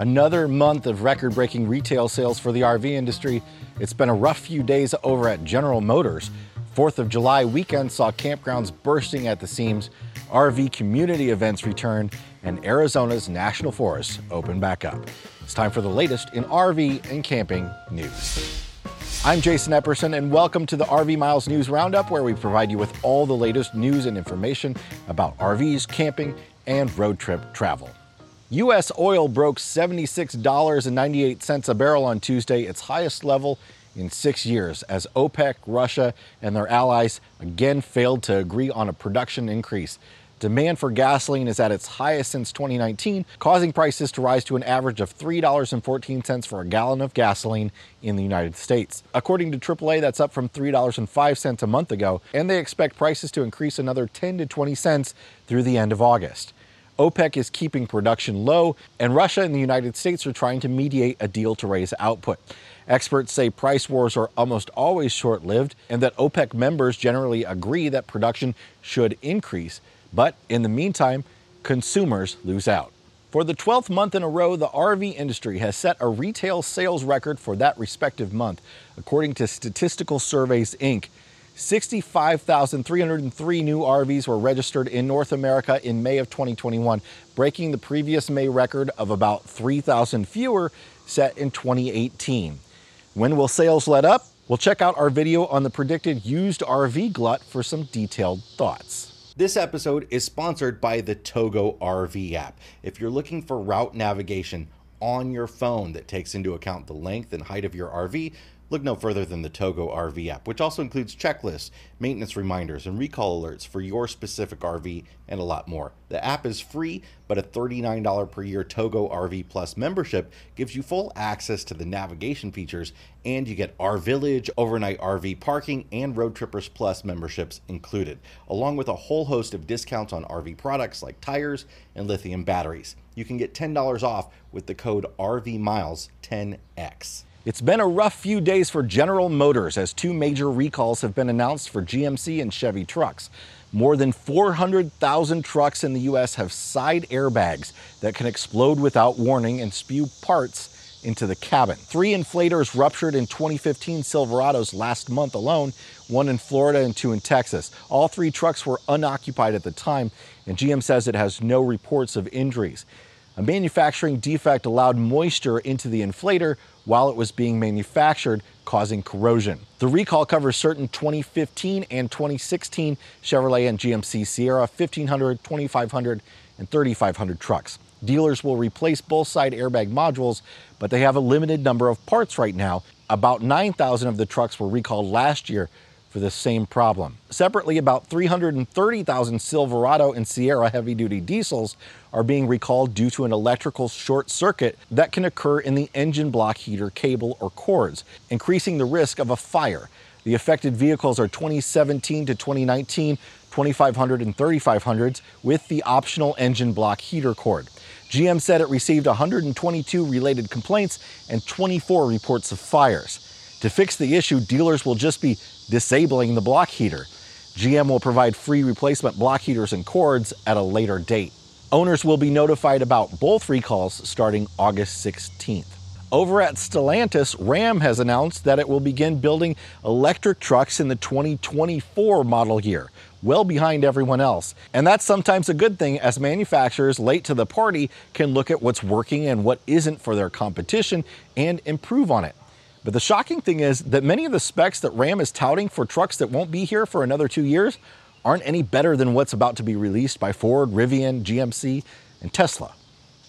Another month of record breaking retail sales for the RV industry. It's been a rough few days over at General Motors. 4th of July weekend saw campgrounds bursting at the seams, RV community events returned, and Arizona's national forests open back up. It's time for the latest in RV and camping news. I'm Jason Epperson, and welcome to the RV Miles News Roundup, where we provide you with all the latest news and information about RVs, camping, and road trip travel. U.S. oil broke $76.98 a barrel on Tuesday, its highest level in six years, as OPEC, Russia, and their allies again failed to agree on a production increase. Demand for gasoline is at its highest since 2019, causing prices to rise to an average of $3.14 for a gallon of gasoline in the United States. According to AAA, that's up from $3.05 a month ago, and they expect prices to increase another 10 to 20 cents through the end of August. OPEC is keeping production low, and Russia and the United States are trying to mediate a deal to raise output. Experts say price wars are almost always short lived, and that OPEC members generally agree that production should increase. But in the meantime, consumers lose out. For the 12th month in a row, the RV industry has set a retail sales record for that respective month, according to Statistical Surveys Inc. 65,303 new RVs were registered in North America in May of 2021, breaking the previous May record of about 3,000 fewer set in 2018. When will sales let up? We'll check out our video on the predicted used RV glut for some detailed thoughts. This episode is sponsored by the Togo RV app. If you're looking for route navigation on your phone that takes into account the length and height of your RV, Look no further than the Togo RV app, which also includes checklists, maintenance reminders, and recall alerts for your specific RV and a lot more. The app is free, but a $39 per year Togo RV Plus membership gives you full access to the navigation features, and you get RV Village, overnight RV parking, and Roadtrippers Plus memberships included, along with a whole host of discounts on RV products like tires and lithium batteries. You can get $10 off with the code RVMiles10X. It's been a rough few days for General Motors as two major recalls have been announced for GMC and Chevy trucks. More than 400,000 trucks in the U.S. have side airbags that can explode without warning and spew parts into the cabin. Three inflators ruptured in 2015 Silverados last month alone, one in Florida and two in Texas. All three trucks were unoccupied at the time, and GM says it has no reports of injuries. A manufacturing defect allowed moisture into the inflator while it was being manufactured, causing corrosion. The recall covers certain 2015 and 2016 Chevrolet and GMC Sierra 1500, 2500, and 3500 trucks. Dealers will replace both side airbag modules, but they have a limited number of parts right now. About 9,000 of the trucks were recalled last year for the same problem. Separately, about 330,000 Silverado and Sierra heavy duty diesels are being recalled due to an electrical short circuit that can occur in the engine block heater cable or cords, increasing the risk of a fire. The affected vehicles are 2017 to 2019 2500 and 3500s with the optional engine block heater cord. GM said it received 122 related complaints and 24 reports of fires. To fix the issue, dealers will just be disabling the block heater. GM will provide free replacement block heaters and cords at a later date. Owners will be notified about both recalls starting August 16th. Over at Stellantis, Ram has announced that it will begin building electric trucks in the 2024 model year, well behind everyone else. And that's sometimes a good thing as manufacturers late to the party can look at what's working and what isn't for their competition and improve on it. But the shocking thing is that many of the specs that Ram is touting for trucks that won't be here for another two years aren't any better than what's about to be released by Ford, Rivian, GMC, and Tesla.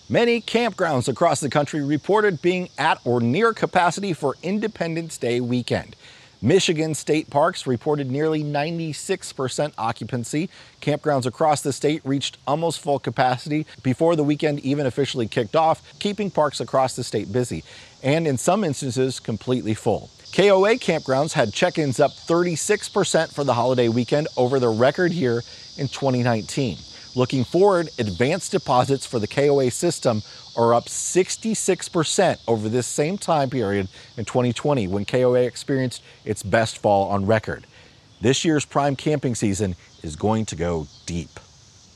Many campgrounds across the country reported being at or near capacity for Independence Day weekend. Michigan state parks reported nearly 96% occupancy. Campgrounds across the state reached almost full capacity before the weekend even officially kicked off, keeping parks across the state busy, and in some instances, completely full. KOA campgrounds had check ins up 36% for the holiday weekend over the record year in 2019. Looking forward, advanced deposits for the KOA system are up 66% over this same time period in 2020 when KOA experienced its best fall on record. This year's prime camping season is going to go deep.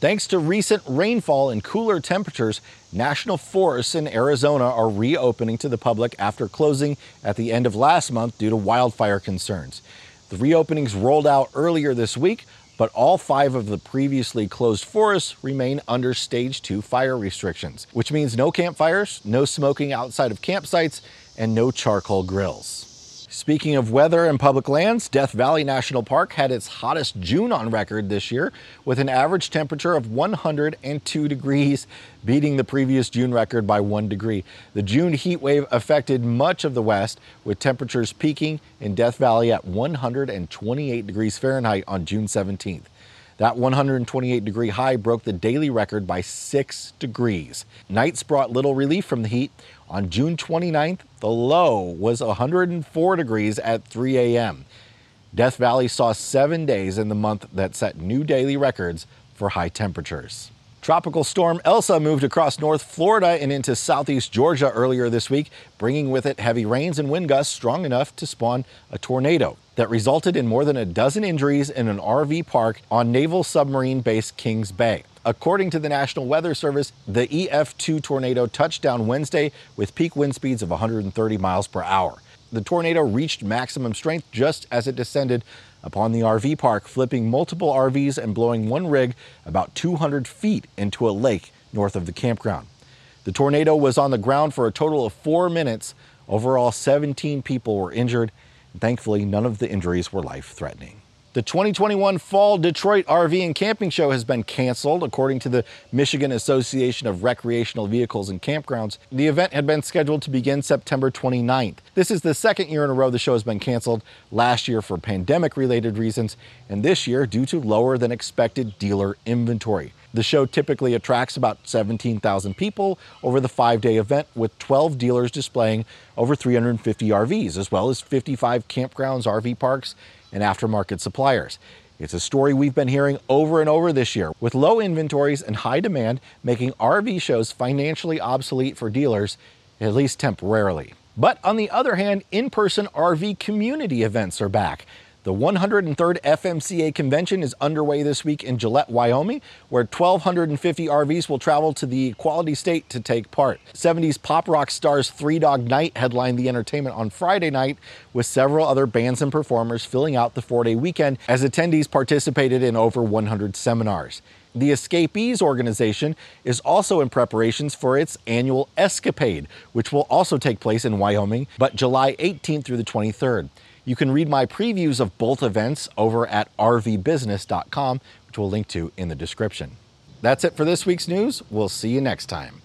Thanks to recent rainfall and cooler temperatures, national forests in Arizona are reopening to the public after closing at the end of last month due to wildfire concerns. The reopenings rolled out earlier this week, but all five of the previously closed forests remain under stage two fire restrictions, which means no campfires, no smoking outside of campsites, and no charcoal grills. Speaking of weather and public lands, Death Valley National Park had its hottest June on record this year with an average temperature of 102 degrees, beating the previous June record by one degree. The June heat wave affected much of the West, with temperatures peaking in Death Valley at 128 degrees Fahrenheit on June 17th. That 128 degree high broke the daily record by six degrees. Nights brought little relief from the heat. On June 29th, the low was 104 degrees at 3 a.m. Death Valley saw seven days in the month that set new daily records for high temperatures. Tropical storm Elsa moved across North Florida and into southeast Georgia earlier this week, bringing with it heavy rains and wind gusts strong enough to spawn a tornado that resulted in more than a dozen injuries in an RV park on Naval Submarine Base Kings Bay. According to the National Weather Service, the EF2 tornado touched down Wednesday with peak wind speeds of 130 miles per hour. The tornado reached maximum strength just as it descended upon the RV park, flipping multiple RVs and blowing one rig about 200 feet into a lake north of the campground. The tornado was on the ground for a total of four minutes. Overall, 17 people were injured. Thankfully, none of the injuries were life threatening. The 2021 Fall Detroit RV and Camping Show has been canceled, according to the Michigan Association of Recreational Vehicles and Campgrounds. The event had been scheduled to begin September 29th. This is the second year in a row the show has been canceled, last year for pandemic related reasons, and this year due to lower than expected dealer inventory. The show typically attracts about 17,000 people over the five day event, with 12 dealers displaying over 350 RVs, as well as 55 campgrounds, RV parks, and aftermarket suppliers. It's a story we've been hearing over and over this year, with low inventories and high demand making RV shows financially obsolete for dealers, at least temporarily. But on the other hand, in person RV community events are back. The 103rd FMCA convention is underway this week in Gillette, Wyoming, where 1,250 RVs will travel to the Equality State to take part. 70s pop rock stars Three Dog Night headlined the entertainment on Friday night, with several other bands and performers filling out the four day weekend as attendees participated in over 100 seminars. The Escapees organization is also in preparations for its annual Escapade, which will also take place in Wyoming, but July 18th through the 23rd. You can read my previews of both events over at rvbusiness.com, which we'll link to in the description. That's it for this week's news. We'll see you next time.